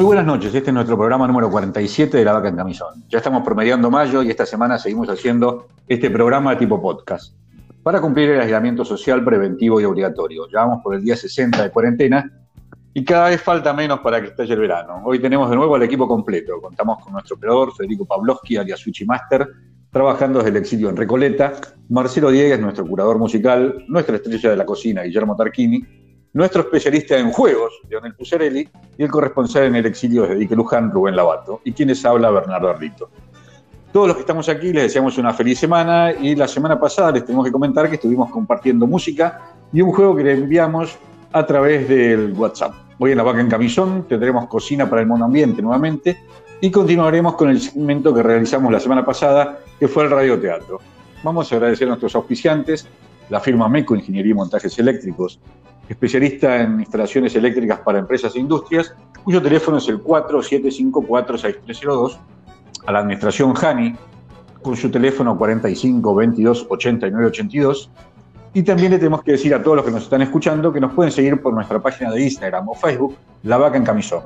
Muy buenas noches, este es nuestro programa número 47 de La Vaca en Camisón. Ya estamos promediando mayo y esta semana seguimos haciendo este programa tipo podcast para cumplir el aislamiento social preventivo y obligatorio. Ya vamos por el día 60 de cuarentena y cada vez falta menos para que estalle el verano. Hoy tenemos de nuevo al equipo completo. Contamos con nuestro operador Federico Pavlovsky, alias Switchy Master, trabajando desde el exilio en Recoleta, Marcelo Diegues, nuestro curador musical, nuestra estrella de la cocina, Guillermo Tarquini, nuestro especialista en juegos, Leonel Pucerelli, y el corresponsal en el exilio desde Dique Luján, Rubén Lavato, y quienes habla Bernardo Ardito. Todos los que estamos aquí les deseamos una feliz semana y la semana pasada les tenemos que comentar que estuvimos compartiendo música y un juego que le enviamos a través del WhatsApp. Hoy en La Vaca en Camisón tendremos cocina para el mono ambiente nuevamente y continuaremos con el segmento que realizamos la semana pasada, que fue el radioteatro. Vamos a agradecer a nuestros auspiciantes, la firma MECO Ingeniería y Montajes Eléctricos, especialista en instalaciones eléctricas para empresas e industrias, cuyo teléfono es el 47546302, a la administración HANI, con su teléfono 45 22 89 82. Y también le tenemos que decir a todos los que nos están escuchando que nos pueden seguir por nuestra página de Instagram o Facebook, La Vaca en Camisón.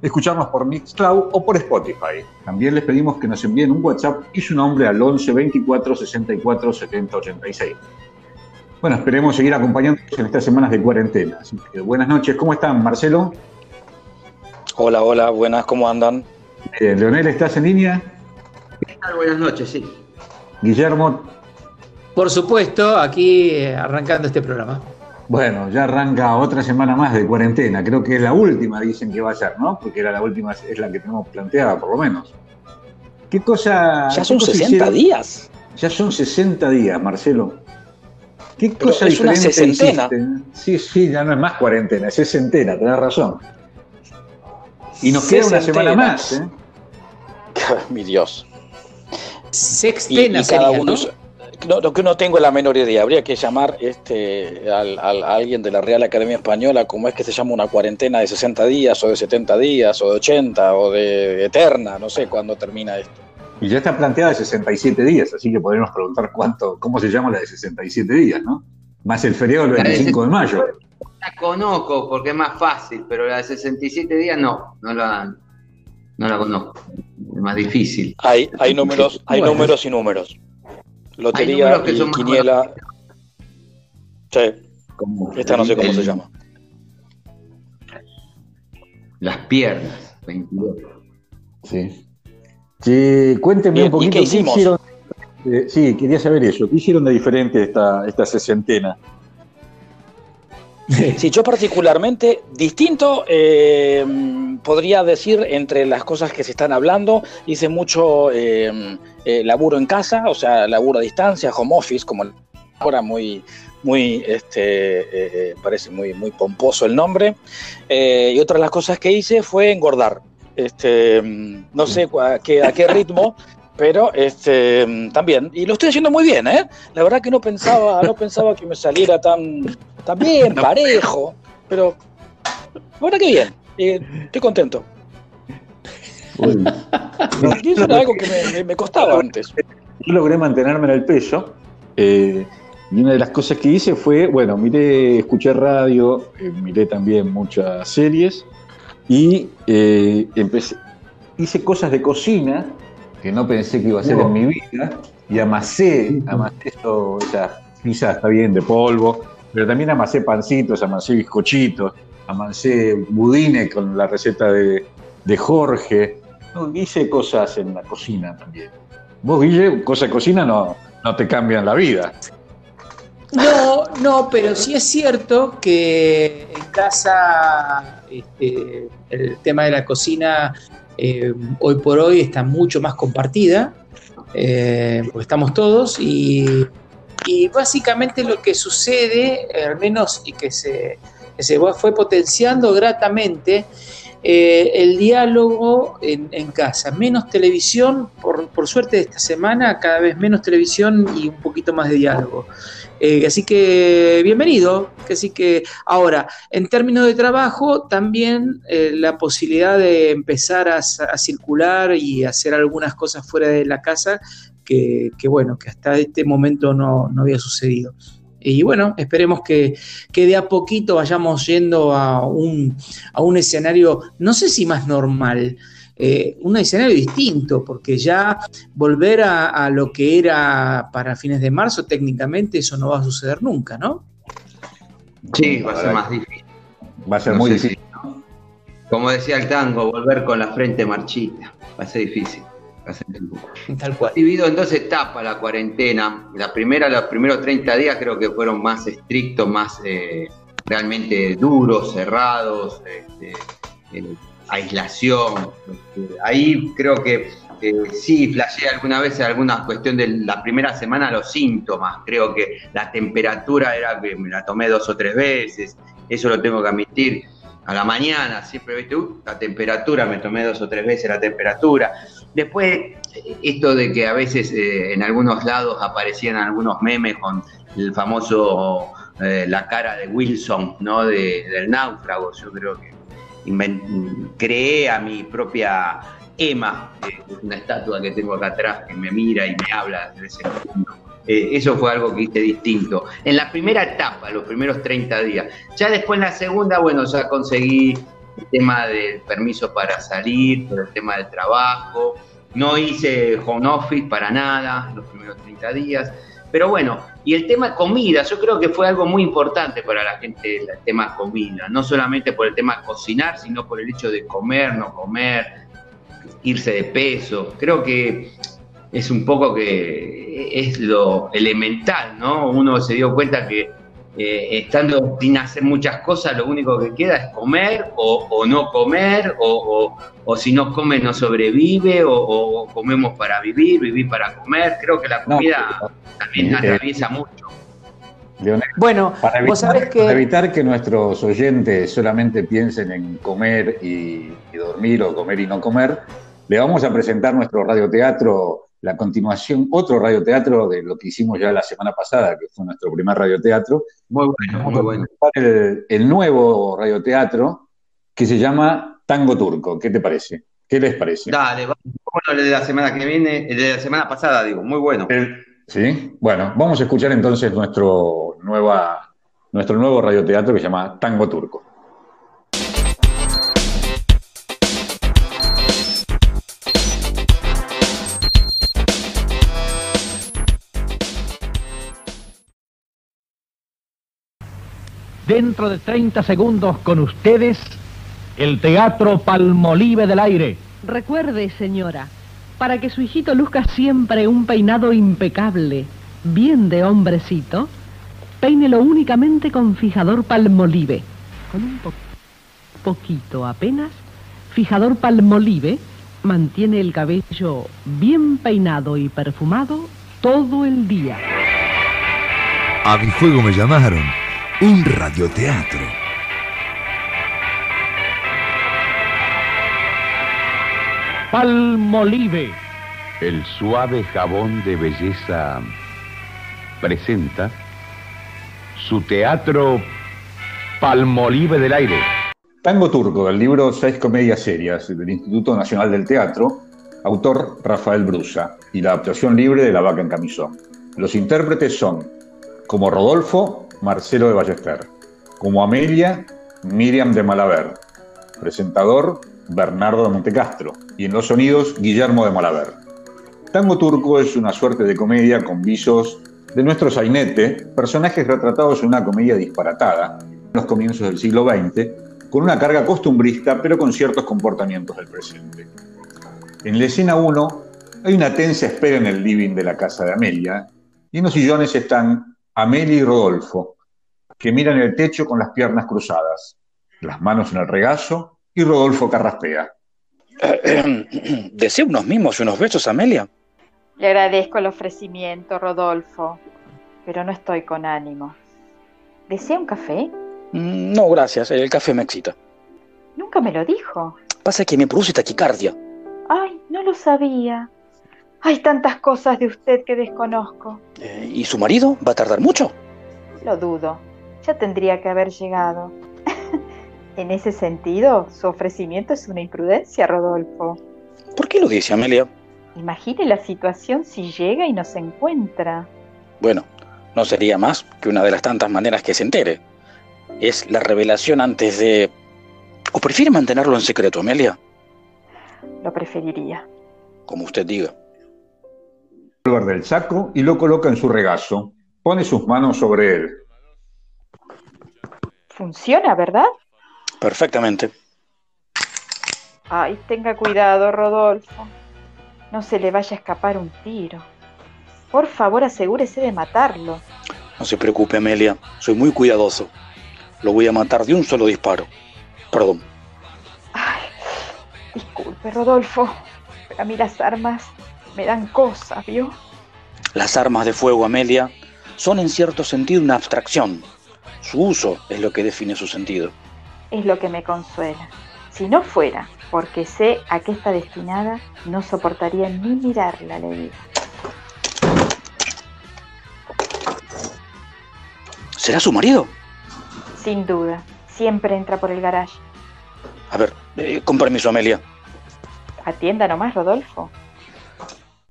Escucharnos por Mixcloud o por Spotify. También les pedimos que nos envíen un WhatsApp y su nombre al 11 24 64 70 86. Bueno, esperemos seguir acompañándonos en estas semanas de cuarentena. Así que buenas noches, ¿cómo están, Marcelo? Hola, hola, buenas, ¿cómo andan? Eh, Leonel, ¿estás en línea? ¿Qué tal? Buenas noches, sí. Guillermo. Por supuesto, aquí eh, arrancando este programa. Bueno, ya arranca otra semana más de cuarentena. Creo que es la última, dicen que va a ser, ¿no? Porque era la última, es la que tenemos planteada, por lo menos. ¿Qué cosa. Ya son qué cosa 60 hicieron? días. Ya son 60 días, Marcelo. ¿Qué cosa es una diferente sesentena. hiciste? Sí, sí, ya no es más cuarentena, es sesentena, tenés razón. Y nos queda una semana más, ¿eh? Mi Dios. Y, Sextena y cada sería, uno. ¿no? No, no, que no tengo la menor idea. Habría que llamar este, al, al- a alguien de la Real Academia Española, cómo es que se llama una cuarentena de 60 días, o de 70 días, o de 80, o de eterna, no sé cuándo termina esto. Y ya está planteada de 67 días, así que podremos preguntar cuánto, cómo se llama la de 67 días, ¿no? Más el feriado del La de 25 de mayo. La conozco porque es más fácil, pero la de 67 días no, no la, no la conozco. Es más difícil. Hay, hay números, hay Bueno. números y números. Lotería números que y son más quiniela. Sí, Como esta no sé cómo el- se llama. Las piernas, 22. Sí. Sí, cuéntenme Bien, un ¿y poquito qué hicimos? hicieron. eh, sí, quería saber eso. ¿Qué hicieron de diferente esta, esta sesentena? Sí, yo particularmente, distinto, eh, podría decir entre las cosas que se están hablando, hice mucho eh, laburo en casa, o sea, laburo a distancia, home office, como ahora muy, muy, este, eh, parece muy, muy pomposo el nombre. Eh, y otra de las cosas que hice fue engordar. Este, mm, no sé a qué, a qué ritmo, pero este, mm, también. Y lo estoy haciendo muy bien, ¿eh? La verdad que no pensaba, no pensaba que me saliera tan, tan bien, parejo, pero la verdad que bien. Eh, estoy contento. Y eso era algo que me costaba antes. Yo logré mantenerme en el peso. eh, y una de las cosas que hice fue, bueno, miré, escuché radio, eh, miré también muchas series y eh, empecé, hice cosas de cocina que no pensé que iba a hacer No. en mi vida y amasé, amasé eso, esas pizzas está bien de polvo, pero también amasé pancitos, amasé bizcochitos, amasé budines con la receta de, de Jorge. No, hice cosas en la cocina también. Vos, Guille, cosas de cocina no, no te cambian la vida. No, no, pero sí es cierto que en casa este, el tema de la cocina eh, hoy por hoy está mucho más compartida, eh, estamos todos y, básicamente lo que sucede, eh, al menos y que se, fue potenciando gratamente, el diálogo en, en casa, menos televisión, por, por suerte esta semana cada vez menos televisión y un poquito más de diálogo. Eh, así que bienvenido. Así que ahora, en términos de trabajo, también eh, la posibilidad de empezar a, a, circular y hacer algunas cosas fuera de la casa que, que bueno, que hasta este momento no, no había sucedido. Y bueno, esperemos que, que de a poquito vayamos yendo a un, a un escenario, no sé si más normal, eh, un escenario distinto, porque ya volver a, lo que era para fines de marzo, técnicamente eso no va a suceder nunca, ¿no? Sí, va a ser más difícil. Va a ser muy difícil. Como decía el tango, volver con la frente marchita. Va a ser difícil. Va a ser Tal cual. Dividido en dos etapas la cuarentena. La primera, los primeros 30 días creo que fueron más estrictos, más eh, realmente duros, cerrados. Este, eh, aislación. Este, ahí creo que sí, flasheé alguna vez alguna cuestión de la primera semana los síntomas. Creo que la temperatura era que me la tomé dos o tres veces, eso lo tengo que admitir. A la mañana, siempre, ¿viste? Uh, la temperatura, me tomé dos o tres veces la temperatura. Después, esto de que a veces eh, en algunos lados aparecían algunos memes con el famoso, eh, la cara de Wilson, ¿no? del náufrago, yo creo que creé a mi propia Emma, una estatua que tengo acá atrás que me mira y me habla desde ese mundo. Eh, eso fue algo que hice distinto. En la primera etapa, los primeros 30 días. Ya después en la segunda, bueno, ya conseguí el tema del permiso para salir, el tema del trabajo. No hice home office para nada los primeros 30 días. Pero bueno, y el tema comida, yo creo que fue algo muy importante para la gente el tema comida, no solamente por el tema cocinar, sino por el hecho de comer, no comer, irse de peso. Creo que es un poco que es lo elemental, ¿no? Uno se dio cuenta que eh, estando sin hacer muchas cosas, lo único que queda es comer o, no comer, o, si no come no sobrevive, o, comemos para vivir, vivir para comer. Creo que la comida también atraviesa mucho. bueno, para evitar, que... evitar que nuestros oyentes solamente piensen en comer y, y dormir o comer y no comer, le vamos a presentar nuestro radioteatro la continuación, otro radioteatro de lo que hicimos ya la semana pasada, que fue nuestro primer radioteatro. Muy bueno, muy bueno. El, nuevo radioteatro que se llama Tango Turco. ¿Qué te parece? ¿Qué les parece? Dale, bueno, el de la semana que viene, el de la semana pasada, digo, muy bueno. sí, bueno, vamos a escuchar entonces nuestro, nueva, nuestro nuevo radioteatro que se llama Tango Turco. Dentro de 30 segundos con ustedes, el Teatro Palmolive del Aire. Recuerde, señora, para que su hijito luzca siempre un peinado impecable, bien de hombrecito, peínelo únicamente con fijador Palmolive. Con un poquito apenas, fijador Palmolive mantiene el cabello bien peinado y perfumado todo el día. A mi fuego me llamaron un radioteatro. Palmolive. El suave jabón de belleza presenta su teatro Palmolive del Aire. Tango Turco, del libro Seis Comedias Serias del Instituto Nacional del Teatro, autor Rafael Brusa, y la adaptación libre de La Vaca en Camisón. Los intérpretes son, como Rodolfo, Marcelo de Ballester. Como Amelia, Miriam de Malaver. Presentador, Bernardo de Montecastro. Y en los sonidos, Guillermo de Malaver. Tango Turco es una suerte de comedia con visos de nuestro sainete, personajes retratados en una comedia disparatada, en los comienzos del siglo XX, con una carga costumbrista, pero con ciertos comportamientos del presente. En la escena 1 hay una tensa espera en el living de la casa de Amelia, y en los sillones están Amelia y Rodolfo, que miran el techo con las piernas cruzadas, las manos en el regazo, y Rodolfo carraspea. ¿Desea unos mimos y unos besos, Amelia? Le agradezco el ofrecimiento, Rodolfo, pero no estoy con ánimo. ¿Desea un café? Mm, no, gracias, el café me excita. Nunca me lo dijo. Pasa que me produce taquicardia. Ay, no lo sabía. Hay tantas cosas de usted que desconozco. Eh, ¿Y su marido? ¿Va a tardar mucho? Lo dudo. Ya tendría que haber llegado. en ese sentido, su ofrecimiento es una imprudencia, Rodolfo. ¿Por qué lo dice, Amelia? Imagine la situación si llega y nos encuentra. Bueno, no sería más que una de las tantas maneras que se entere. Es la revelación antes de... ¿O prefiere mantenerlo en secreto, Amelia? Lo preferiría. Como usted diga. El del saco y lo coloca en su regazo. Pone sus manos sobre él. Funciona, ¿verdad? Perfectamente. Ay, tenga cuidado, Rodolfo. No se le vaya a escapar un tiro. Por favor, asegúrese de matarlo. No se preocupe, Amelia. Soy muy cuidadoso. Lo voy a matar de un solo disparo. Perdón. Ay, disculpe, Rodolfo. Pero a mí las armas me dan cosas, ¿vio? Las armas de fuego, Amelia, son en cierto sentido una abstracción. Su uso es lo que define su sentido. Es lo que me consuela. Si no fuera porque sé a qué está destinada, no soportaría ni mirarla, le digo. ¿Será su marido? Sin duda. Siempre entra por el garage. A ver, eh, con permiso, Amelia. Atienda nomás, Rodolfo.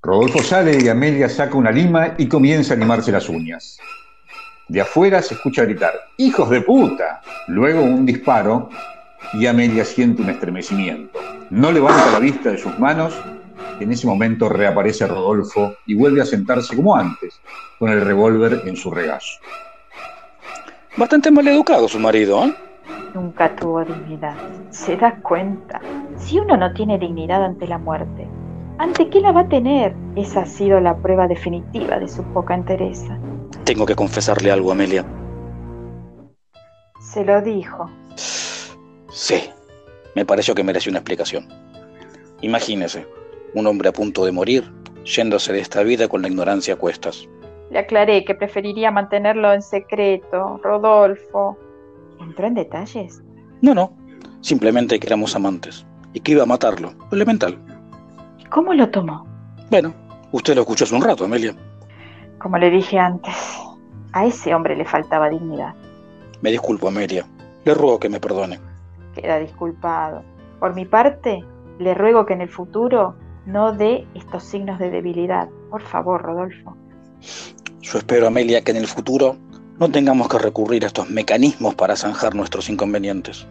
Rodolfo sale y Amelia saca una lima y comienza a animarse las uñas. De afuera se escucha gritar, ¡Hijos de puta! Luego un disparo y Amelia siente un estremecimiento. No levanta la vista de sus manos. En ese momento reaparece Rodolfo y vuelve a sentarse como antes, con el revólver en su regazo. Bastante mal educado su marido, ¿eh? Nunca tuvo dignidad. ¿Se da cuenta? Si uno no tiene dignidad ante la muerte, ¿ante qué la va a tener? Esa ha sido la prueba definitiva de su poca entereza. Tengo que confesarle algo, Amelia. Se lo dijo. Sí, me pareció que mereció una explicación. Imagínese, un hombre a punto de morir, yéndose de esta vida con la ignorancia a cuestas. Le aclaré que preferiría mantenerlo en secreto, Rodolfo. ¿Entró en detalles? No, no, simplemente que éramos amantes y que iba a matarlo, elemental. ¿Cómo lo tomó? Bueno, usted lo escuchó hace un rato, Amelia. Como le dije antes, a ese hombre le faltaba dignidad. Me disculpo, Amelia. Le ruego que me perdone queda disculpado. Por mi parte, le ruego que en el futuro no dé estos signos de debilidad. Por favor, Rodolfo. Yo espero, Amelia, que en el futuro no tengamos que recurrir a estos mecanismos para zanjar nuestros inconvenientes.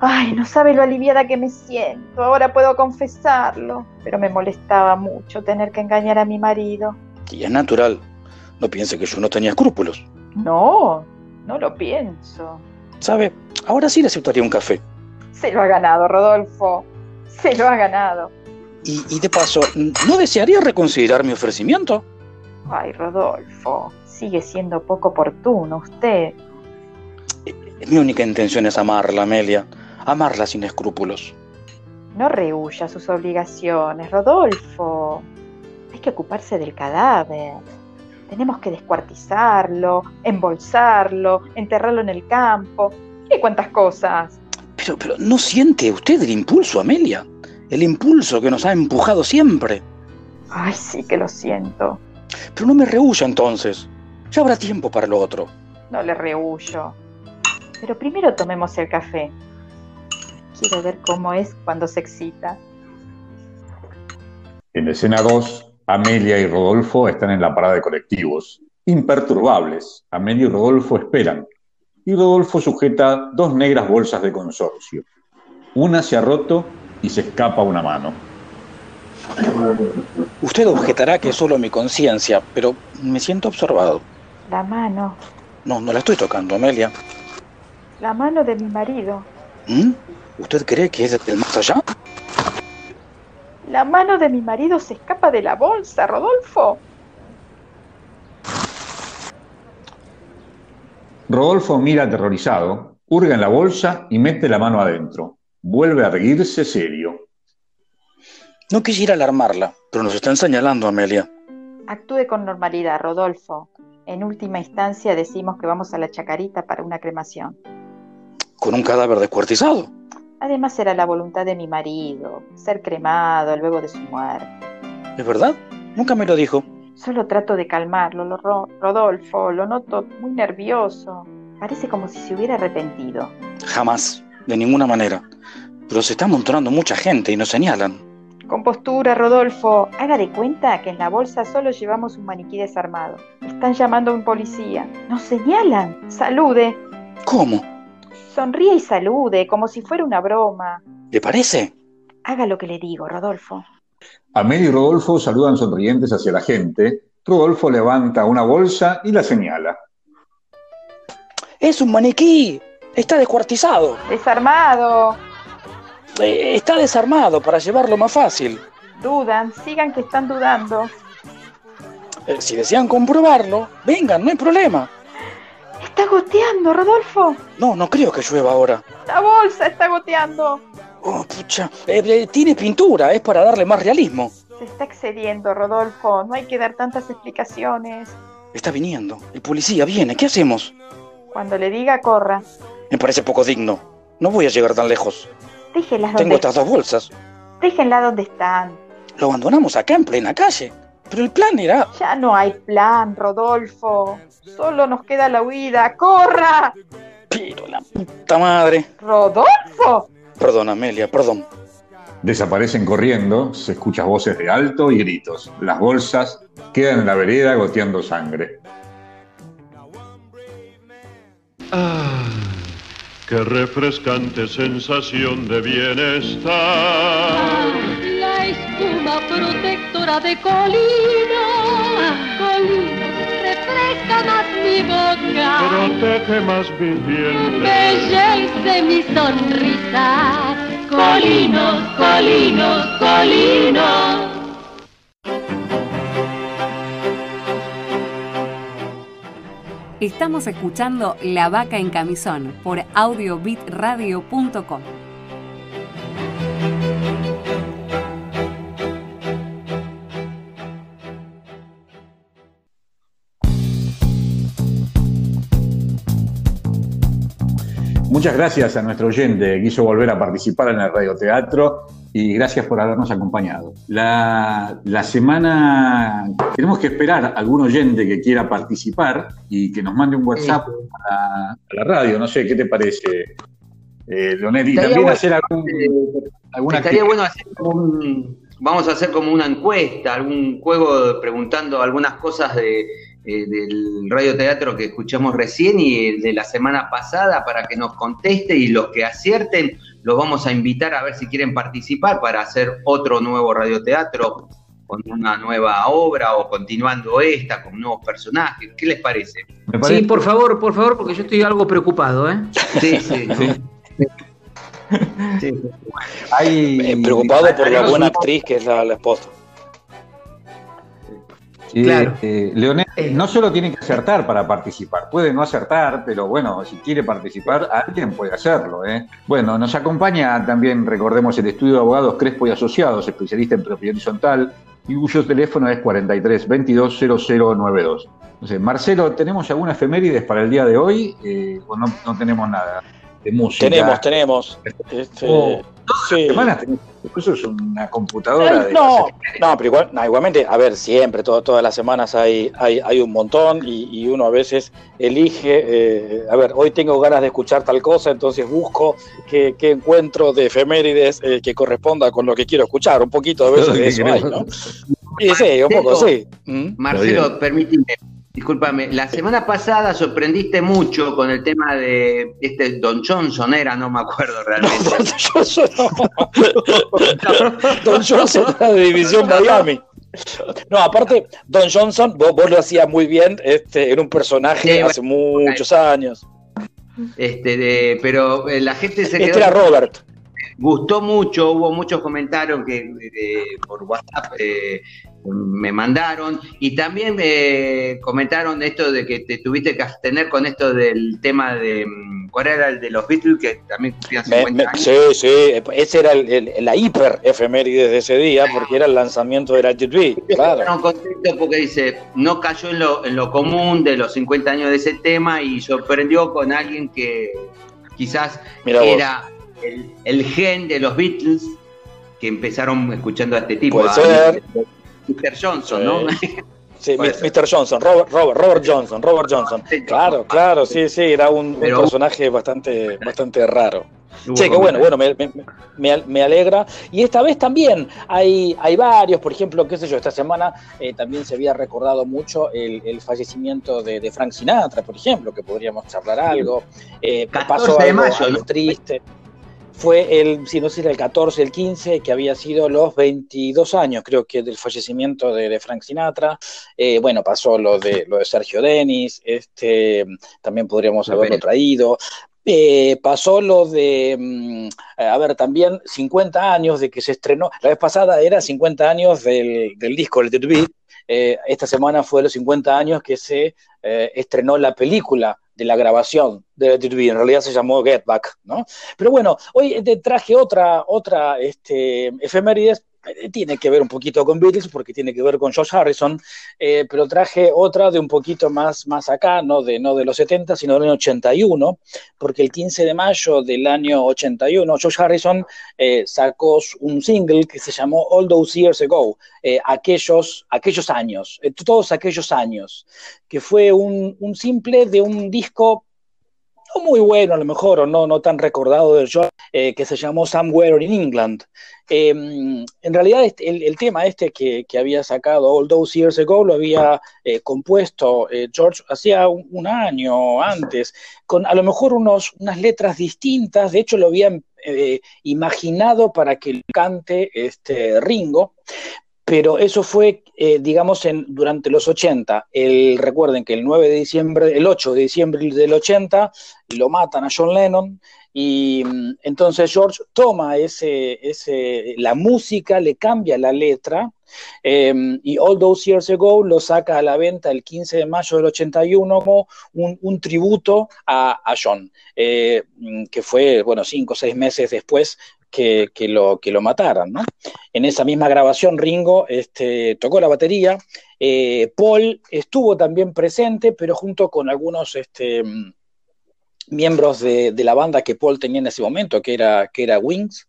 Ay, no sabe lo aliviada que me siento. Ahora puedo confesarlo. Pero me molestaba mucho tener que engañar a mi marido. Y es natural. No piense que yo no tenía escrúpulos. No, no lo pienso. ¿Sabe? Ahora sí le aceptaría un café. Se lo ha ganado, Rodolfo. Se lo ha ganado. Y, de paso, ¿no desearía reconsiderar mi ofrecimiento? Ay, Rodolfo, sigue siendo poco oportuno usted. Eh, mi única intención es amarla, Amelia. Amarla sin escrúpulos. No rehuya sus obligaciones, Rodolfo. Hay que ocuparse del cadáver. Tenemos que descuartizarlo, embolsarlo, enterrarlo en el campo. ¿Qué cuántas cosas? Pero, pero, ¿no siente usted el impulso, Amelia? El impulso que nos ha empujado siempre. Ay, sí que lo siento. Pero no me rehuya entonces. Ya habrá tiempo para lo otro. No le rehuyo. Pero primero tomemos el café. Quiero ver cómo es cuando se excita. En escena 2, Amelia y Rodolfo están en la parada de colectivos, imperturbables. Amelia y Rodolfo esperan. Y Rodolfo sujeta dos negras bolsas de consorcio. Una se ha roto y se escapa una mano. Usted objetará que es solo mi conciencia, pero me siento observado. La mano. No, no la estoy tocando, Amelia. La mano de mi marido. ¿Mm? ¿Usted cree que es del más allá? La mano de mi marido se escapa de la bolsa, Rodolfo. Rodolfo mira aterrorizado, hurga en la bolsa y mete la mano adentro. Vuelve a erguirse serio. No quisiera alarmarla, pero nos están señalando, Amelia. Actúe con normalidad, Rodolfo. En última instancia decimos que vamos a la chacarita para una cremación. ¿Con un cadáver descuartizado? Además era la voluntad de mi marido, ser cremado luego de su muerte. ¿Es verdad? Nunca me lo dijo. Solo trato de calmarlo, lo Rodolfo, lo noto muy nervioso. Parece como si se hubiera arrepentido. Jamás, de ninguna manera. Pero se está amontonando mucha gente y nos señalan. Con postura, Rodolfo. Haga de cuenta que en la bolsa solo llevamos un maniquí desarmado. Están llamando a un policía. Nos señalan. Salude. ¿Cómo? Sonríe y salude, como si fuera una broma. ¿Le parece? Haga lo que le digo, Rodolfo. Amelia y Rodolfo saludan sonrientes hacia la gente. Rodolfo levanta una bolsa y la señala. Es un maniquí. Está descuartizado. Desarmado. Eh, está desarmado para llevarlo más fácil. Dudan, sigan que están dudando. Eh, si desean comprobarlo, vengan, no hay problema. Está goteando, Rodolfo. No, no creo que llueva ahora. La bolsa está goteando. Oh, pucha. Eh, eh, tiene pintura, es para darle más realismo. Se está excediendo, Rodolfo. No hay que dar tantas explicaciones. Está viniendo. El policía viene. ¿Qué hacemos? Cuando le diga, corra. Me parece poco digno. No voy a llegar tan lejos. Déjenlas Tengo donde... estas dos bolsas. Déjenla donde están. Lo abandonamos acá en plena calle. Pero el plan era... Ya no hay plan, Rodolfo. Solo nos queda la huida. ¡Corra! Pero la puta madre. ¡Rodolfo! Perdón, Amelia, perdón. Desaparecen corriendo, se escuchan voces de alto y gritos. Las bolsas quedan en la vereda goteando sangre. Ah, qué refrescante sensación de bienestar. Espuma protectora de Colino, Colino refresca más mi boca, Protege más mis dientes. embellece mi sonrisa. Colinos, colinos, colinos. Estamos escuchando La Vaca en Camisón por audiobitradio.com. Muchas gracias a nuestro oyente que quiso volver a participar en el radioteatro y gracias por habernos acompañado. La, la semana tenemos que esperar a algún oyente que quiera participar y que nos mande un WhatsApp a, a la radio. No sé, ¿qué te parece, eh, Leonel? Y Estaría también bueno, hacer algún, alguna Estaría bueno hacer como un, vamos a hacer como una encuesta, algún juego preguntando algunas cosas de, eh, del radioteatro que escuchamos recién y el de la semana pasada para que nos conteste y los que acierten los vamos a invitar a ver si quieren participar para hacer otro nuevo radioteatro con una nueva obra o continuando esta con nuevos personajes. ¿Qué les parece? Sí, por favor, por favor, porque yo estoy algo preocupado, ¿eh? Sí, sí. Sí. Hay, Eh, preocupado por la buena actriz que es la, la esposa. Eh, Claro. eh, Leonel no solo tiene que acertar para participar, puede no acertar, pero bueno, si quiere participar, alguien puede hacerlo. ¿eh? Bueno, nos acompaña también, recordemos, el estudio de abogados Crespo y Asociados, especialista en propiedad horizontal, y cuyo teléfono es 43 22 0092. No sé, Marcelo, ¿tenemos alguna efemérides para el día de hoy? Eh, o no, no tenemos nada de música? Tenemos, tenemos. Este, Oh, sí. Semanas tenemos- Eso es una computadora de... No, no, pero igual, no, igualmente, a ver, siempre, todo- todas las semanas hay, hay, hay un montón y, y uno a veces elige, eh, a ver, hoy tengo ganas de escuchar tal cosa, entonces busco qué, qué encuentro de efemérides eh, que corresponda con lo que quiero escuchar, un poquito a veces de eso hay, ¿no? Y sí, un poco sí. ¿Mm? Marcelo, permíteme, discúlpame, la semana pasada sorprendiste mucho con el tema de este Don Johnson era, no me acuerdo realmente. Don Johnson, no. Don Johnson era de División Miami. No, aparte, Don Johnson, vos, vos lo hacías muy bien este, en un personaje Sí, bueno, hace muchos años. Este, de- pero eh, la gente se Este era Robert. Gustó mucho, hubo muchos comentarios que eh, por WhatsApp eh, me mandaron y también me comentaron esto de que te tuviste que abstener con esto del tema de mm, ¿cuál era el de los Beatles que también cumplían Me- 50 me- años? sí, sí, ese era el- el- la hiper efeméride de ese día porque era el lanzamiento de la TV, claro. Porque dice, no cayó en lo, en lo común de los 50 años de ese tema y sorprendió con alguien que quizás era el, el gen de los Beatles que empezaron escuchando a este tipo, Puede a ser. Mr. Johnson, ¿no? Sí, Mr. Johnson, Robert, Robert, Robert Johnson, Robert Johnson. Claro, claro, sí, sí, era un, personaje bastante, bastante raro. Che, qué bueno, bueno, me, alegra. Y esta vez también hay, hay varios, por ejemplo, qué sé yo, esta semana eh, también se había recordado mucho el, fallecimiento de, Frank Sinatra, por ejemplo, que podríamos charlar algo. Eh, pasó algo, de triste. Fue el, si no sé, el 14, el 15, que había sido los 22 años, creo que, del fallecimiento de, Frank Sinatra. Eh, bueno, pasó lo de, lo de Sergio Denis, este, también podríamos haberlo traído. Eh, pasó lo de, mm, a ver, también 50 años de que se estrenó, la vez pasada era 50 años del, disco, el The eh, esta semana fue los 50 años que se eh, estrenó la película de la grabación de The en realidad se llamó Get Back, ¿no? Pero bueno, hoy te traje otra, otra este, efemérides eh, tiene que ver un poquito con Beatles porque tiene que ver con George Harrison, eh, pero traje otra de un poquito más, más acá, no de, no de los 70, sino del año 81, porque el 15 de mayo del año 81 George Harrison eh, sacó un single que se llamó All Those Years Ago, aquellos, aquellos años, todos aquellos años, que fue un simple de un disco no muy bueno a lo mejor, o no, no tan recordado del George, que se llamó Somewhere in England. Em, en realidad este, el, tema este que, había sacado All Those Years Ago lo había eh, compuesto eh, George hacía un, año antes, con a lo mejor unos, unas letras distintas, de hecho lo habían eh, imaginado para que cante este Ringo, pero eso fue, digamos, en, durante los 80. El, recuerden que el 9 de diciembre, el 8 de diciembre del 80, lo matan a John Lennon, y mm, entonces George toma ese, ese, la música, le cambia la letra, em, y All Those Years Ago lo saca a la venta el 15 de mayo del 81 como un, tributo a, John, eh, mm, que fue, bueno, cinco o seis meses después que, lo, que lo mataran, ¿no? En esa misma grabación Ringo este, tocó la batería, eh, Paul estuvo también presente, pero junto con algunos... Este, miembros de, la banda que Paul tenía en ese momento, que era, que era Wings.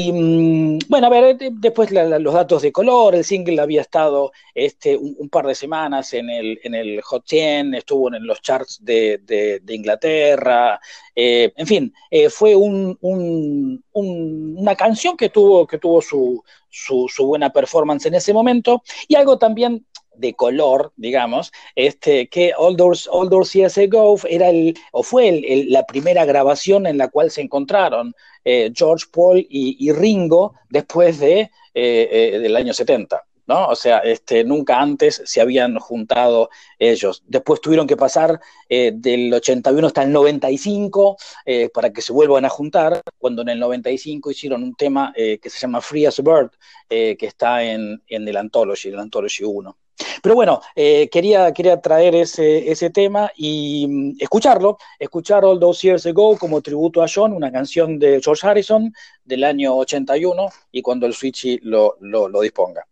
Y mm, bueno, a ver, después los datos de color, el single había estado este, un, par de semanas en el, en el Hot 100, estuvo en los charts de, Inglaterra, eh, en fin, eh, fue un, una canción que tuvo, que tuvo su, su, buena performance en ese momento. Y algo también de color, digamos, este, que All Doors, era el, o fue la primera grabación en la cual se encontraron eh, George Paul y, Ringo después de, eh, eh, del año 70. ¿no? O sea, este, nunca antes se habían juntado ellos. Después tuvieron que pasar del 81 hasta el 95 para que se vuelvan a juntar, cuando en el 95 hicieron un tema que se llama Free as a Bird, que está en, en el Anthology, el Anthology 1. Pero bueno, eh, quería, quería traer ese, ese tema y mm, escucharlo, escuchar All Those Years Ago como tributo a John, una canción de George Harrison del año 81 y cuando el Switchy lo, lo, disponga.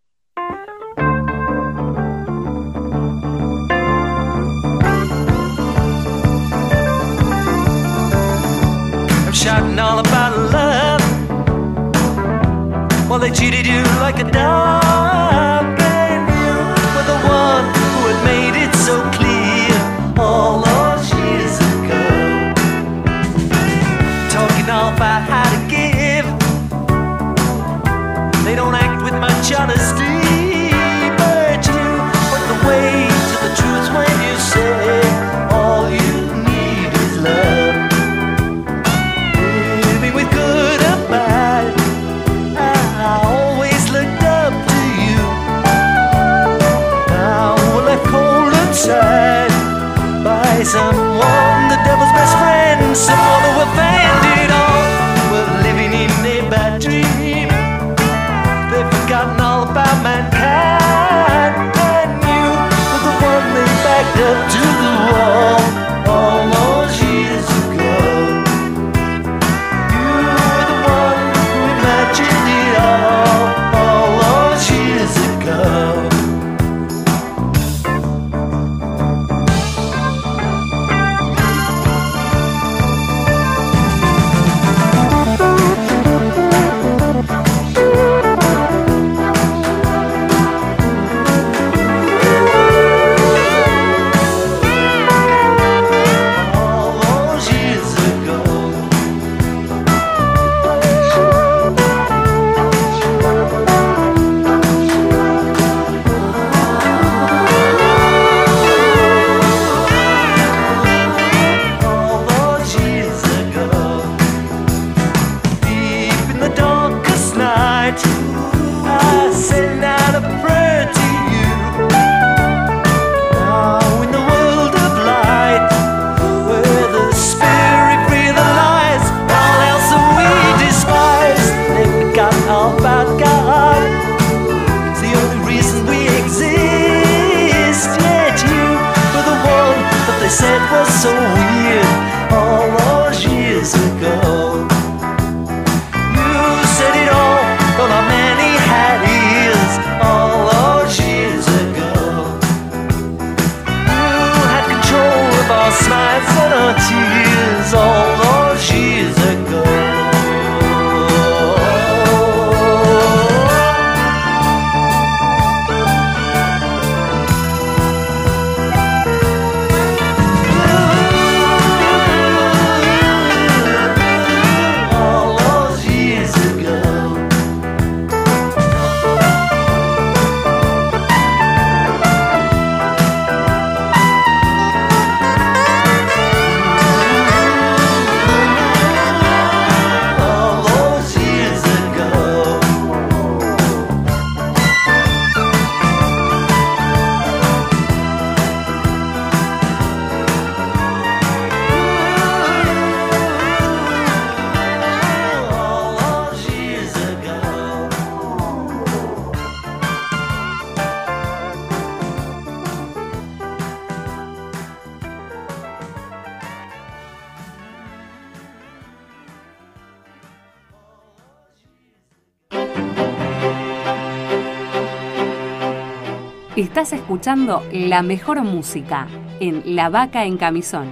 Estás escuchando la mejor música en La Vaca en Camisón.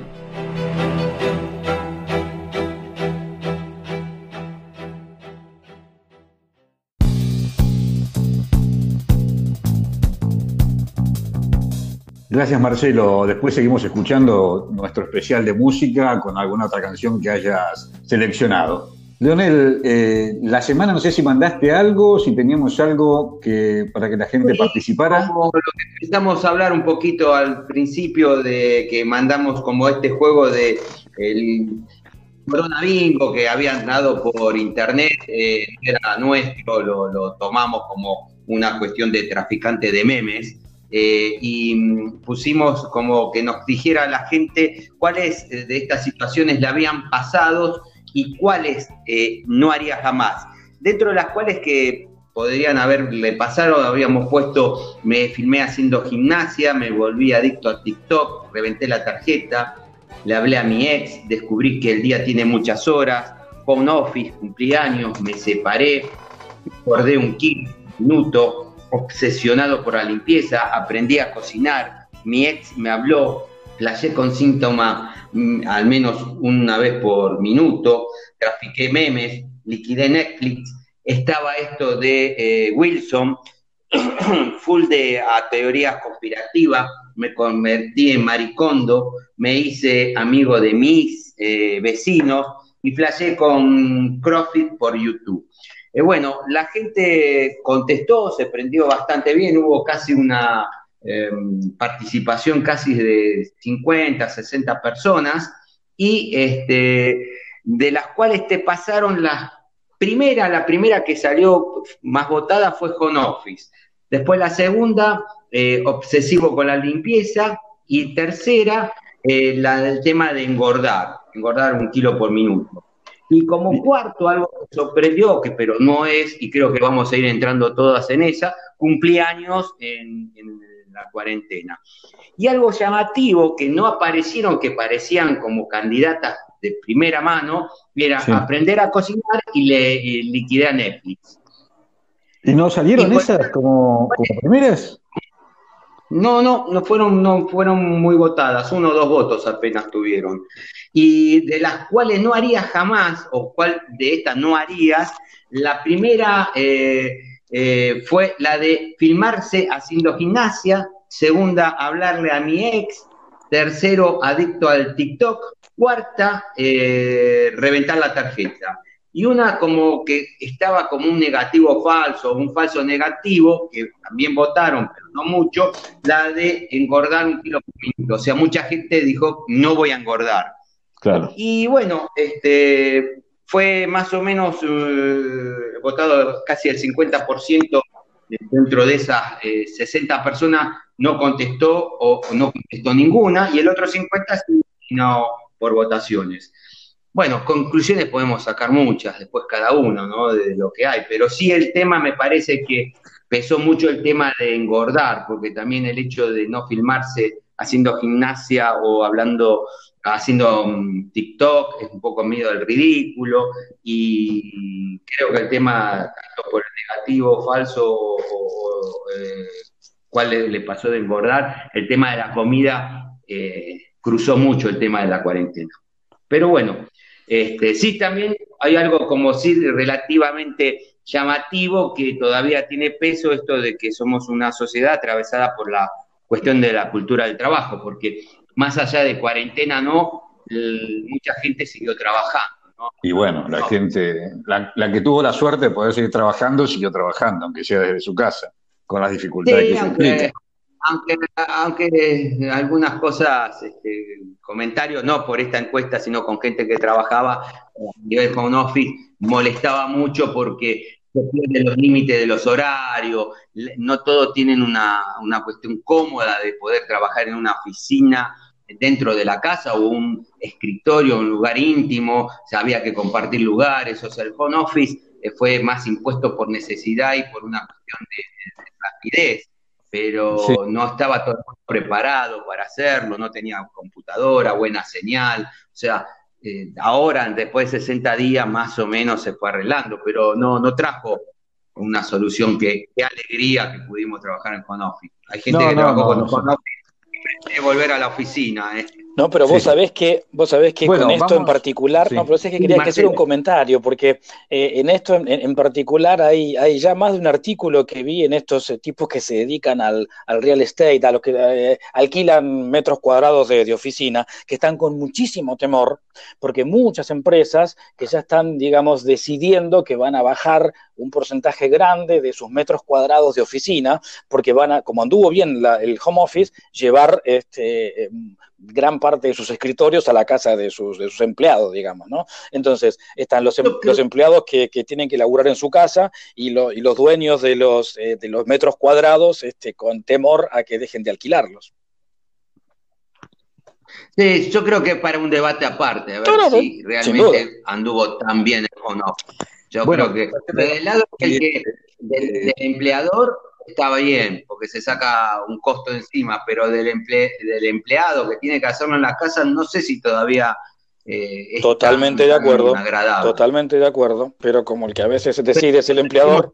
Gracias Marcelo. Después seguimos escuchando nuestro especial de música con alguna otra canción que hayas seleccionado. Leonel, eh, la semana no sé si mandaste algo, si teníamos algo que para que la gente participara. Como lo que empezamos a hablar un poquito al principio de que mandamos como este juego de el Corona Bingo que habían dado por internet, eh, era nuestro, lo, lo tomamos como una cuestión de traficante de memes. Eh, y pusimos como que nos dijera la gente cuáles de estas situaciones le habían pasado y cuáles eh, no haría jamás. Dentro de las cuales que podrían haberle pasado, habíamos puesto, me filmé haciendo gimnasia, me volví adicto a TikTok, reventé la tarjeta, le hablé a mi ex, descubrí que el día tiene muchas horas, home office, cumpleaños, me separé, guardé un kit, minuto, obsesionado por la limpieza, aprendí a cocinar, mi ex me habló, playé con síntoma mm, al menos una vez por minuto, trafiqué memes, liquidé Netflix, estaba esto de eh, Wilson, full de teorías conspirativas, me convertí en maricondo, me hice amigo de mis eh, vecinos y flashé con CrossFit por YouTube. Eh, bueno, la gente contestó, se prendió bastante bien, hubo casi una em, participación casi de 50, 60 personas, y este, de las cuales te pasaron las primera, la primera que salió más votada fue Home Office. Después la segunda, eh, obsesivo con la limpieza. Y tercera, eh, la del tema de engordar, engordar un kilo por minuto. Y como cuarto, algo que sorprendió, que pero no es, y creo que vamos a ir entrando todas en esa, cumplí años en, la cuarentena. Y algo llamativo que no aparecieron, que parecían como candidatas de primera mano, era aprender a cocinar y le liquidé a Netflix. ¿Y no salieron esas como, como primeras? No, no, no fueron, no fueron muy votadas, uno o dos votos apenas tuvieron. Y de las cuales no harías jamás, o cuál de estas no harías, la primera eh, eh, fue la de filmarse haciendo gimnasia, segunda, hablarle a mi ex, tercero, adicto al TikTok, cuarta, eh, reventar la tarjeta y una como que estaba como un negativo falso, un falso negativo, que también votaron, pero no mucho, la de engordar un kilo por minuto. O sea, mucha gente dijo, no voy a engordar. Claro. Y bueno, este, fue más o menos eh, votado casi el 50% dentro de esas 60 eh, personas no contestó o, no contestó ninguna, y el otro 50 no por votaciones. Bueno, conclusiones podemos sacar muchas, después cada uno, ¿no? De lo que hay, pero sí el tema me parece que pesó mucho el tema de engordar, porque también el hecho de no filmarse haciendo gimnasia o hablando, haciendo TikTok es un poco miedo al ridículo y creo que el tema, tanto por el negativo, falso o, eh, cuál le, pasó de engordar, el tema de la comida eh, cruzó mucho el tema de la cuarentena. Pero bueno, este, sí, también hay algo como sí relativamente llamativo que todavía tiene peso esto de que somos una sociedad atravesada por la cuestión de la cultura del trabajo, porque más allá de cuarentena no, mucha gente siguió trabajando. Y bueno, la gente, la, que tuvo la suerte de poder seguir trabajando, siguió trabajando, aunque sea desde su casa, con las dificultades que se implican aunque, aunque algunas cosas, este, comentarios, no por esta encuesta, sino con gente que trabajaba a nivel home office, molestaba mucho porque se pierden los límites de los horarios, no todos tienen una, una cuestión cómoda de poder trabajar en una oficina dentro de la casa o un escritorio, un lugar íntimo, había que compartir lugares, o sea, el home office eh, fue más impuesto por necesidad y por una cuestión de rapidez pero no estaba todo preparado para hacerlo, no tenía computadora, buena señal, o sea, eh, ahora, después de 60 días, más o menos se fue arreglando, pero no, no trajo una solución que, qué alegría que pudimos trabajar en home office. Hay gente No, que no, trabajó no, con home office volver a la oficina. ¿eh? No, pero vos Sí. sabés que, vos sabés que Bueno, con esto en particular, sí. no, pero es que quería que hacer un comentario, porque eh, en esto en, en particular hay, hay ya más de un artículo que vi en estos eh, tipos que se dedican al, al real estate, a los que eh, alquilan metros cuadrados de, de oficina, que están con muchísimo temor, porque muchas empresas que ya están, digamos, decidiendo que van a bajar un porcentaje grande de sus metros cuadrados de oficina, porque van a, como anduvo bien la- el home office, llevar este, eh, gran parte de sus escritorios a la casa de sus, de sus empleados, digamos, ¿no? Entonces, están los, em- los empleados que, que tienen que laburar en su casa y, lo- y los dueños de los, eh, de los metros cuadrados este, con temor a que dejen de alquilarlos. Sí, yo creo que para un debate aparte, a ver No, no, no, si realmente anduvo tan bien el home office. Yo Bueno, creo que desde el lado del, que- del- del empleador estaba bien, porque se saca un costo encima, pero del, emple- del empleado que tiene que hacerlo en la casa, no sé si todavía eh, es Totalmente tan- de tan acuerdo, agradable. Totalmente de acuerdo, pero como el que a veces decide es el empleador,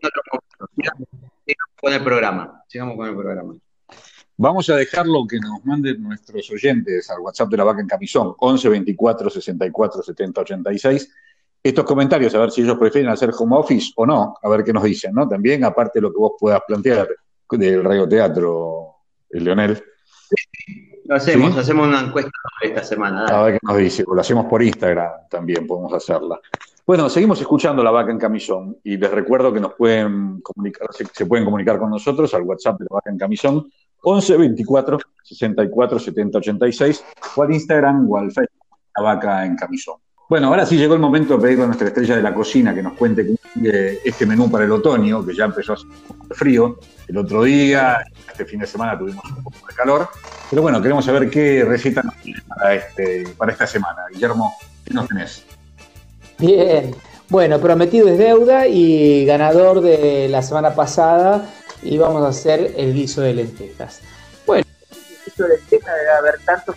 sigamos con el programa. Sigamos con el programa. Vamos a dejarlo que nos manden nuestros oyentes al WhatsApp de la vaca en camisón, 11 24 64 70 86. Estos comentarios, a ver si ellos prefieren hacer home office o no, a ver qué nos dicen, ¿no? También, aparte de lo que vos puedas plantear del radioteatro, el Leonel, Lo hacemos, ¿Sí? hacemos una encuesta esta semana. dale. a ver qué nos dice. O lo hacemos por Instagram también, podemos hacerla. Bueno, seguimos escuchando La Vaca en Camisón y les recuerdo que nos pueden comunicar, se pueden comunicar con nosotros al WhatsApp de La Vaca en Camisón, 11 24 64 70 86 o al Instagram o al Facebook La Vaca en Camisón. Bueno, ahora sí llegó el momento de pedirle a nuestra estrella de la cocina que nos cuente sigue este menú para el otoño, que ya empezó a hacer un poco de frío el otro día, este fin de semana tuvimos un poco de calor, pero bueno, queremos saber qué receta nos tiene para, este, para esta semana. Guillermo, ¿qué nos tenés? Bien, bueno, prometido es deuda y ganador de la semana pasada y vamos a hacer el guiso de lentejas. Bueno, el guiso de lentejas debe haber tantos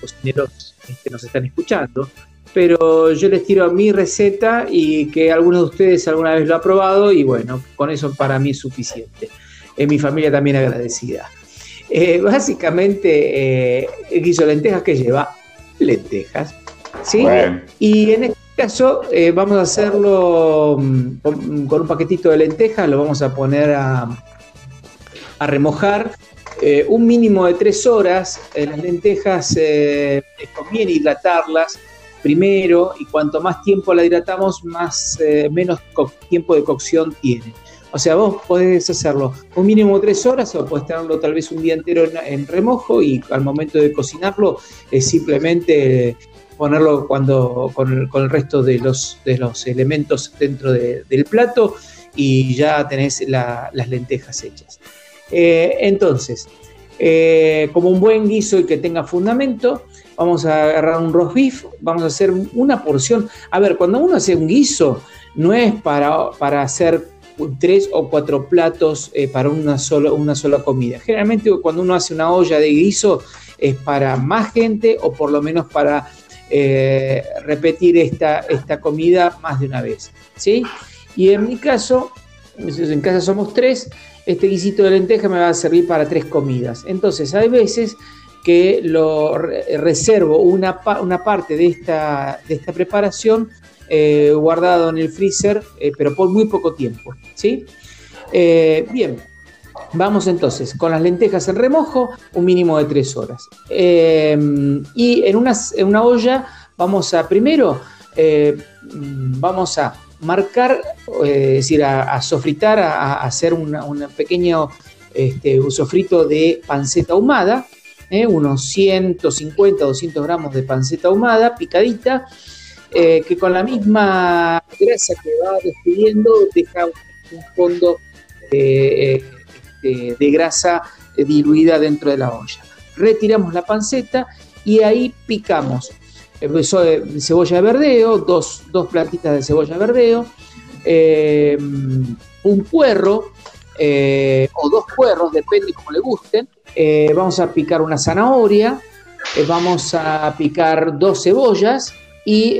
cocineros que nos están escuchando, pero yo les tiro mi receta y que algunos de ustedes alguna vez lo ha probado y bueno, con eso para mí es suficiente. Eh, mi familia también agradecida. Eh, básicamente, eh, el guiso de lentejas que lleva lentejas, ¿sí? Bueno. Y en este caso eh, vamos a hacerlo mm, con, un paquetito de lentejas, lo vamos a poner a, remojar eh, un mínimo de tres horas. Eh, las lentejas eh, conviene hidratarlas primero y cuanto más tiempo la hidratamos, más, menos tiempo de cocción tiene. O sea, vos podés hacerlo un mínimo de tres horas o podés tenerlo tal vez un día entero en, en remojo y al momento de cocinarlo es simplemente ponerlo cuando con el, resto de los, de los elementos dentro de- del plato y ya tenés la- las lentejas hechas. Eh, entonces, eh, como un buen guiso y que tenga fundamento, vamos a agarrar un roast beef, vamos a hacer una porción. A ver, cuando uno hace un guiso, no es para, para hacer tres o cuatro platos eh, para una sola, una sola comida. Generalmente cuando uno hace una olla de guiso es para más gente o por lo menos para eh, repetir esta, esta comida más de una vez. ¿sí? Y en mi caso, en casa somos tres, este guisito de lenteja me va a servir para tres comidas. Entonces hay veces que lo re- reservo una, una parte de esta, de esta preparación eh, guardado en el freezer, eh, pero por muy poco tiempo. ¿sí? Eh, bien, vamos entonces con las lentejas en remojo, un mínimo de tres horas. Eh, y en una, en una olla vamos a primero, eh, vamos a marcar, eh, es decir, a, sofritar, a, hacer un pequeño este, un sofrito de panceta ahumada, unos 150, 200 gramos de panceta ahumada, picadita, que con la misma grasa que va despidiendo deja un, fondo este, de grasa eh, diluida dentro de la olla. Retiramos la panceta y ahí picamos eh, cebolla de verdeo, dos, dos plantitas de cebolla de verdeo, eh, un puerro eh, o dos puerros, depende como le gusten. Vamos a picar una zanahoria, vamos a picar dos cebollas, y,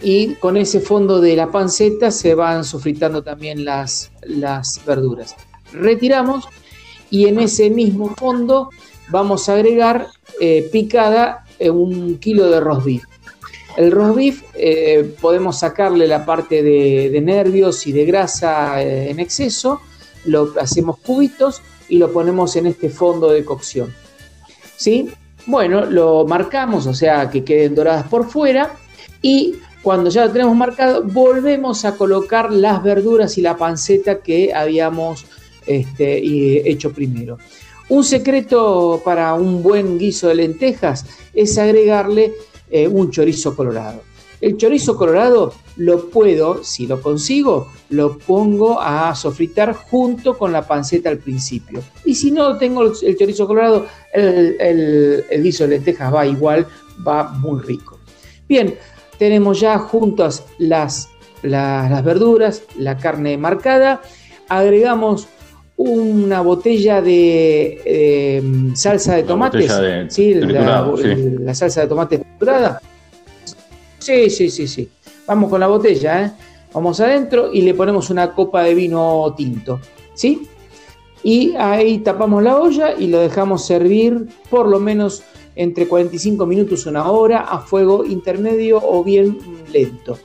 y, con ese fondo de la panceta se van sofritando también las, las verduras. Retiramos y en ese mismo fondo vamos a agregar eh, picada eh, un kilo de roast beef. El roast beef podemos sacarle la parte de, de nervios y de grasa en exceso, lo hacemos cubitos y lo ponemos en este fondo de cocción. ¿Sí? Bueno, lo marcamos, o sea, que queden doradas por fuera y cuando ya lo tenemos marcado, volvemos a colocar las verduras y la panceta que habíamos este, hecho primero. Un secreto para un buen guiso de lentejas es agregarle eh, un chorizo colorado. El chorizo colorado lo puedo, si lo consigo, lo pongo a sofritar junto con la panceta al principio. Y si no tengo el chorizo colorado, el, guiso de lentejas va igual, va muy rico. Bien, tenemos ya juntas las, las, verduras, la carne marcada, agregamos una botella de eh, salsa de tomates, ¿sí? La, salsa de tomate triturada Sí, sí, sí, sí. Vamos con la botella, ¿eh? Vamos adentro y le ponemos una copa de vino tinto, ¿sí? Y ahí tapamos la olla y lo dejamos servir por lo menos entre 45 minutos, una hora, a fuego intermedio o bien lento.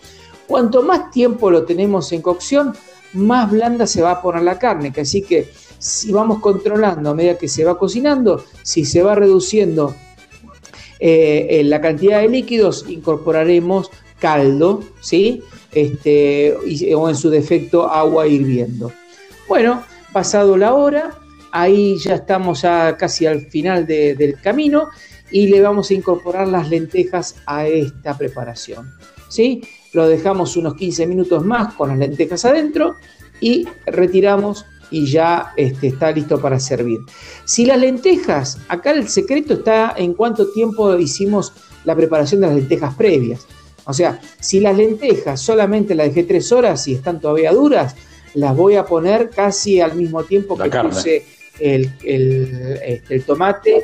Cuanto más tiempo lo tenemos en cocción, más blanda se va a poner la carne, así que si vamos controlando a medida que se va cocinando, si se va reduciendo eh, en la cantidad de líquidos incorporaremos caldo, ¿sí? Este, o en su defecto agua hirviendo. Bueno, pasado la hora, ahí ya estamos ya casi al final del camino y le vamos a incorporar las lentejas a esta preparación. ¿sí? Lo dejamos unos 15 minutos más con las lentejas adentro y retiramos y ya este, está listo para servir. Si las lentejas, acá el secreto está en cuánto tiempo hicimos la preparación de las lentejas previas. O sea, si las lentejas solamente las dejé tres horas y están todavía duras, las voy a poner casi al mismo tiempo que puse el, este, tomate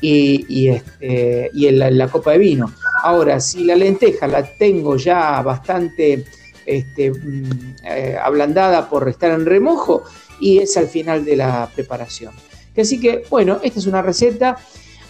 y, este, la copa de vino. Ahora, si la lenteja la tengo ya bastante este, mm, eh, ablandada por estar en remojo y es al final de la preparación. Así que, bueno, esta es una receta.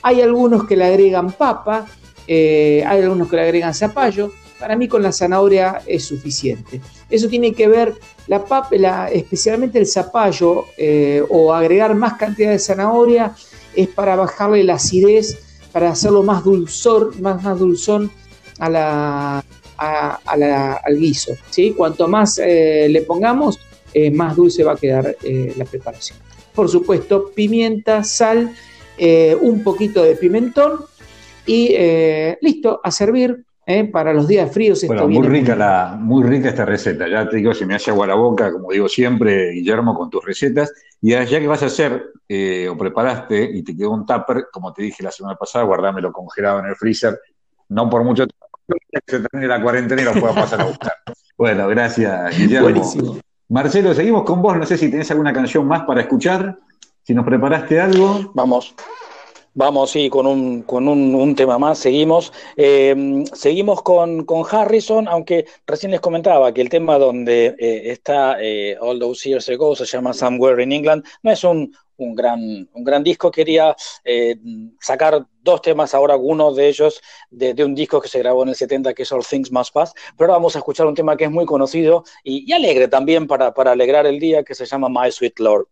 Hay algunos que le agregan papa, eh, hay algunos que le agregan zapallo. Para mí con la zanahoria es suficiente. Eso tiene que ver, la papa, especialmente el zapallo eh, o agregar más cantidad de zanahoria es para bajarle la acidez, para hacerlo más dulzor, más, dulzón a la, al guiso. ¿sí? Cuanto más eh, le pongamos, eh, más dulce va a quedar eh, la preparación. Por supuesto, pimienta, sal, un poquito de pimentón y listo, a servir. Para los días fríos. Bueno, muy rica, la, muy rica esta receta. Ya te digo, se me hace agua la boca, como digo siempre, Guillermo, con tus recetas. Y ya que vas a hacer o preparaste y te quedó un tupper, como te dije la semana pasada, guardámelo congelado en el freezer, no por mucho tiempo que se termine la cuarentena y lo pueda pasar a buscar. Bueno, gracias, Guillermo. Marcelo, seguimos con vos. No sé si tenés alguna canción más para escuchar. Si nos preparaste algo. Vamos. Vamos, sí, con un, con un, tema más, seguimos. Eh, seguimos con, Harrison, aunque recién les comentaba que el tema donde eh, está eh, All Those Years Ago se llama Somewhere in England, no es un, un gran, un gran disco. Quería eh, sacar dos temas ahora, uno de ellos de, un disco que se grabó en el 70 que es All Things Must Pass, pero vamos a escuchar un tema que es muy conocido y, alegre también para, para alegrar el día que se llama My Sweet Lord.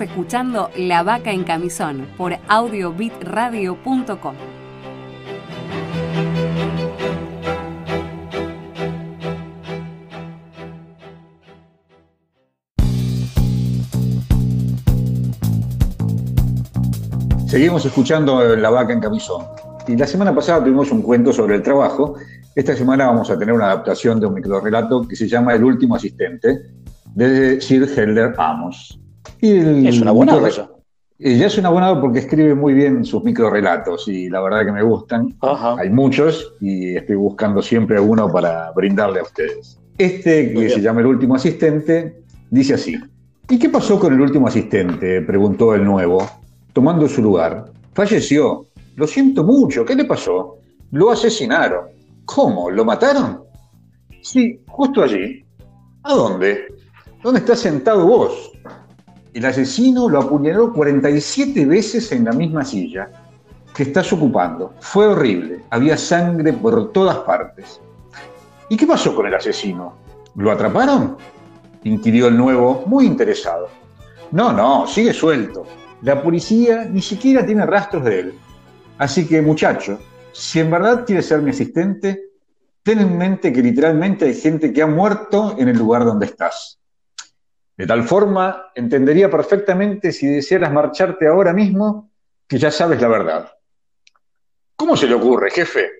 Escuchando La Vaca en Camisón por audiobitradio.com. Seguimos escuchando La Vaca en Camisón. Y la semana pasada tuvimos un cuento sobre el trabajo. Esta semana vamos a tener una adaptación de un microrelato que se llama El último asistente, de Sir Helder Amos. Y Es una buena cosa. Ella es una buena porque escribe muy bien sus microrelatos y la verdad que me gustan. Hay muchos y estoy buscando siempre alguno para brindarle a ustedes. Este, que se llama El último asistente, dice así. ¿Y qué pasó con el último asistente? preguntó el nuevo, tomando su lugar. Falleció. Lo siento mucho. ¿Qué le pasó? Lo asesinaron. ¿Cómo? ¿Lo mataron? Sí, justo allí. ¿A dónde? ¿Dónde estás sentado vos? El asesino lo apuñaló 47 veces en la misma silla que estás ocupando. Fue horrible. Había sangre por todas partes. ¿Y qué pasó con el asesino? ¿Lo atraparon? inquirió el nuevo, muy interesado. No, no, sigue suelto. La policía ni siquiera tiene rastros de él. Así que, muchacho, si en verdad quieres ser mi asistente, ten en mente que literalmente hay gente que ha muerto en el lugar donde estás. De tal forma, entendería perfectamente si desearas marcharte ahora mismo, que ya sabes la verdad. ¿Cómo se le ocurre, jefe?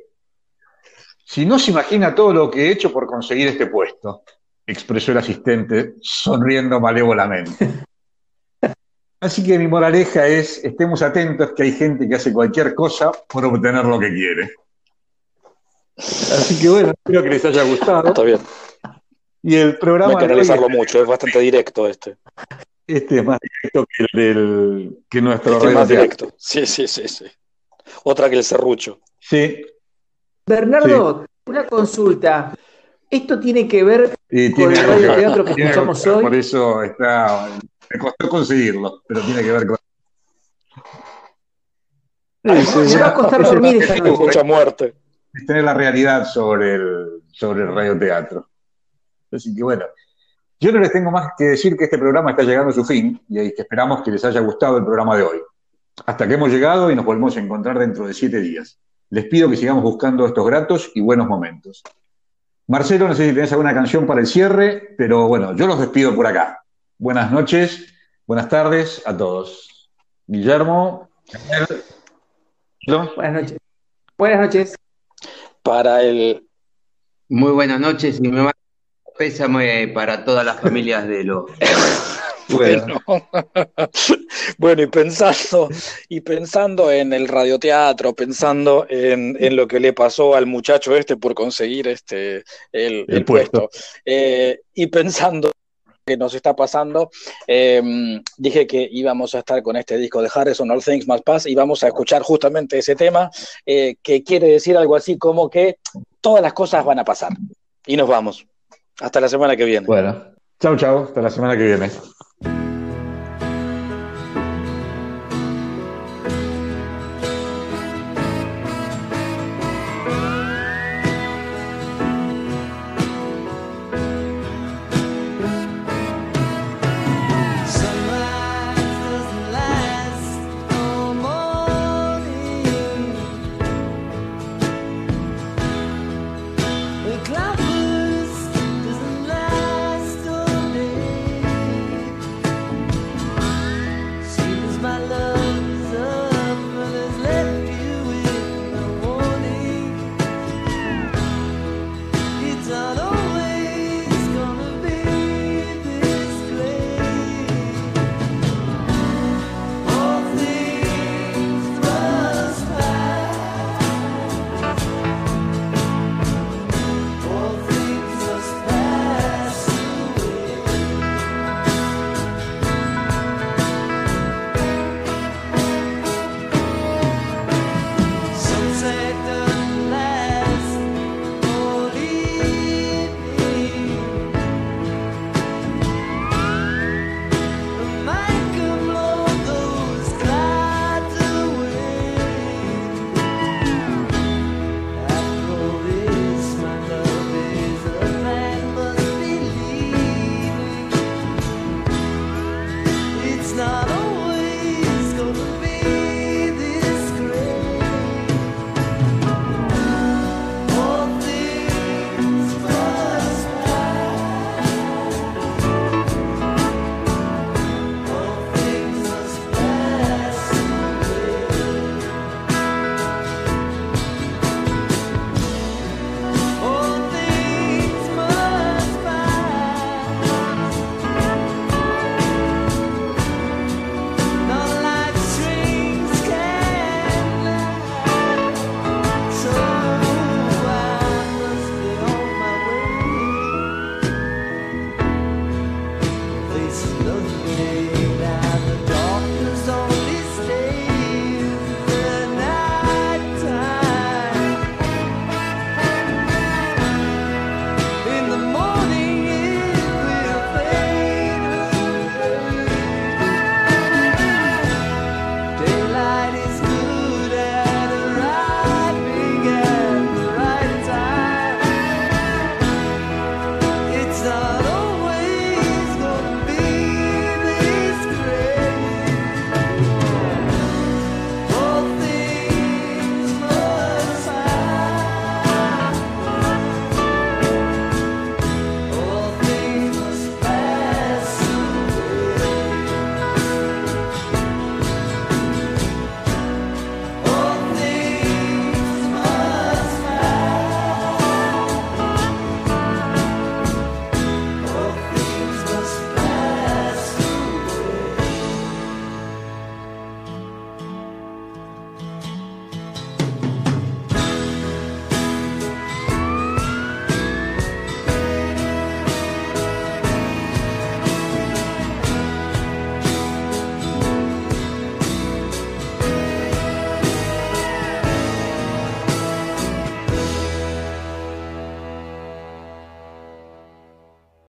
Si no se imagina todo lo que he hecho por conseguir este puesto, expresó el asistente, sonriendo malévolamente. Así que mi moraleja es, estemos atentos que hay gente que hace cualquier cosa por obtener lo que quiere. Así que bueno, espero que les haya gustado. Está bien. Y el No hay programa que hoy analizarlo mucho, es bastante directo este. este es más directo que, el del, que nuestro Este es más directo. Sí, sí, sí, sí. Otra que el serrucho. Sí, Bernardo, una consulta. ¿Esto tiene que ver con el ver, radioteatro que escuchamos que ver, hoy? Por eso está, me costó conseguirlo, pero tiene que ver con... Me va a costar dormir esta noche. Mucha muerte. es tener la realidad sobre el, sobre el radioteatro. Así que bueno, yo no les tengo más que decir que este programa está llegando a su fin y que esperamos que les haya gustado el programa de hoy. Hasta que hemos llegado y nos volvemos a encontrar dentro de siete días. Les pido que sigamos buscando estos gratos y buenos momentos. Marcelo, no sé si tenés alguna canción para el cierre, pero bueno, yo los despido por acá. Buenas noches, buenas tardes a todos. Guillermo. Buenas noches. Buenas noches. Para el. Muy buenas noches y me pésame para todas las familias de los. Bueno. bueno, y pensando, y pensando en el radioteatro, pensando en, en lo que le pasó al muchacho este por conseguir este el, el puesto, eh, y pensando que nos está pasando, eh, dije que íbamos a estar con este disco de Harrison, All Things Must Pass, y vamos a escuchar justamente ese tema, eh, que quiere decir algo así como que todas las cosas van a pasar. Y nos vamos. Hasta la semana que viene. Bueno, chau, chau, hasta la semana que viene.